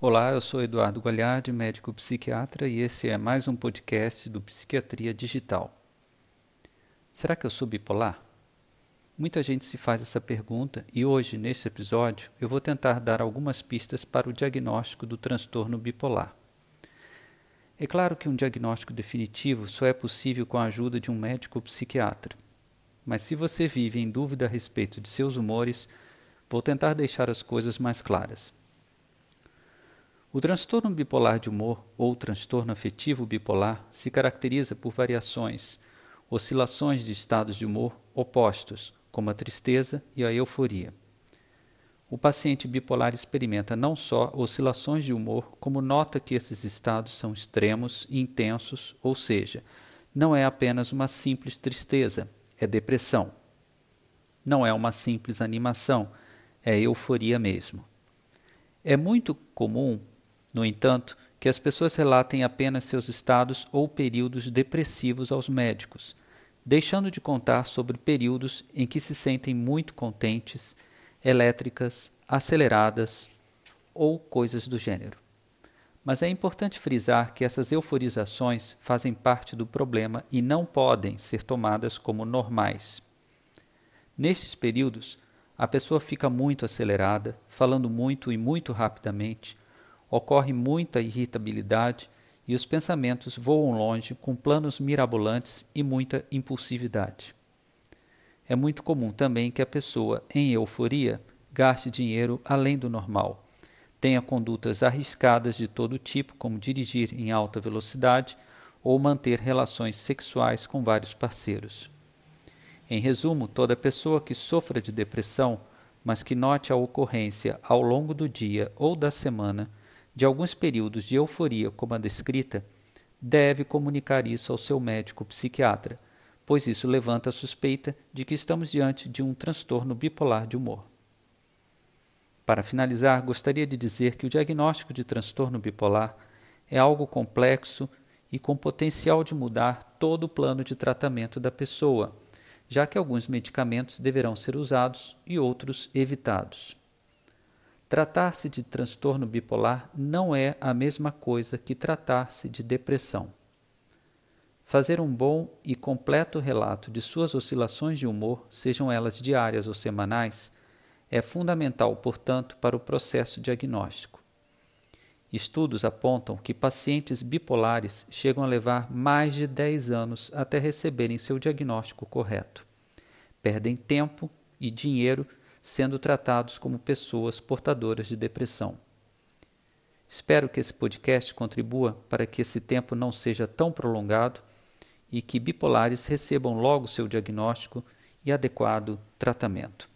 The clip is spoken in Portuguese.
Olá, eu sou Eduardo Gualhardi, médico psiquiatra, e esse é mais um podcast do Psiquiatria Digital. Será que eu sou bipolar? Muita gente se faz essa pergunta e hoje, nesse episódio, eu vou tentar dar algumas pistas para o diagnóstico do transtorno bipolar. É claro que um diagnóstico definitivo só é possível com a ajuda de um médico psiquiatra. Mas se você vive em dúvida a respeito de seus humores, vou tentar deixar as coisas mais claras. O transtorno bipolar de humor ou transtorno afetivo bipolar se caracteriza por variações, oscilações de estados de humor opostos, como a tristeza e a euforia. O paciente bipolar experimenta não só oscilações de humor, como nota que esses estados são extremos e intensos, ou seja, não é apenas uma simples tristeza, é depressão. Não é uma simples animação, é euforia mesmo. É muito comum no entanto, que as pessoas relatem apenas seus estados ou períodos depressivos aos médicos, deixando de contar sobre períodos em que se sentem muito contentes, elétricas, aceleradas ou coisas do gênero. Mas é importante frisar que essas euforizações fazem parte do problema e não podem ser tomadas como normais. Nestes períodos, a pessoa fica muito acelerada, falando muito e muito rapidamente ocorre muita irritabilidade e os pensamentos voam longe com planos mirabolantes e muita impulsividade. É muito comum também que a pessoa, em euforia, gaste dinheiro além do normal, tenha condutas arriscadas de todo tipo, como dirigir em alta velocidade ou manter relações sexuais com vários parceiros. Em resumo, toda pessoa que sofra de depressão, mas que note a ocorrência ao longo do dia ou da semana de alguns períodos de euforia como a descrita, deve comunicar isso ao seu médico psiquiatra, pois isso levanta a suspeita de que estamos diante de um transtorno bipolar de humor. Para finalizar, gostaria de dizer que o diagnóstico de transtorno bipolar é algo complexo e com potencial de mudar todo o plano de tratamento da pessoa, já que alguns medicamentos deverão ser usados e outros evitados. Tratar-se de transtorno bipolar não é a mesma coisa que tratar-se de depressão. Fazer um bom e completo relato de suas oscilações de humor, sejam elas diárias ou semanais, é fundamental, portanto, para o processo diagnóstico. Estudos apontam que pacientes bipolares chegam a levar mais de 10 anos até receberem seu diagnóstico correto. Perdem tempo e dinheiro sendo tratados como pessoas portadoras de depressão. Espero que esse podcast contribua para que esse tempo não seja tão prolongado e que bipolares recebam logo seu diagnóstico e adequado tratamento.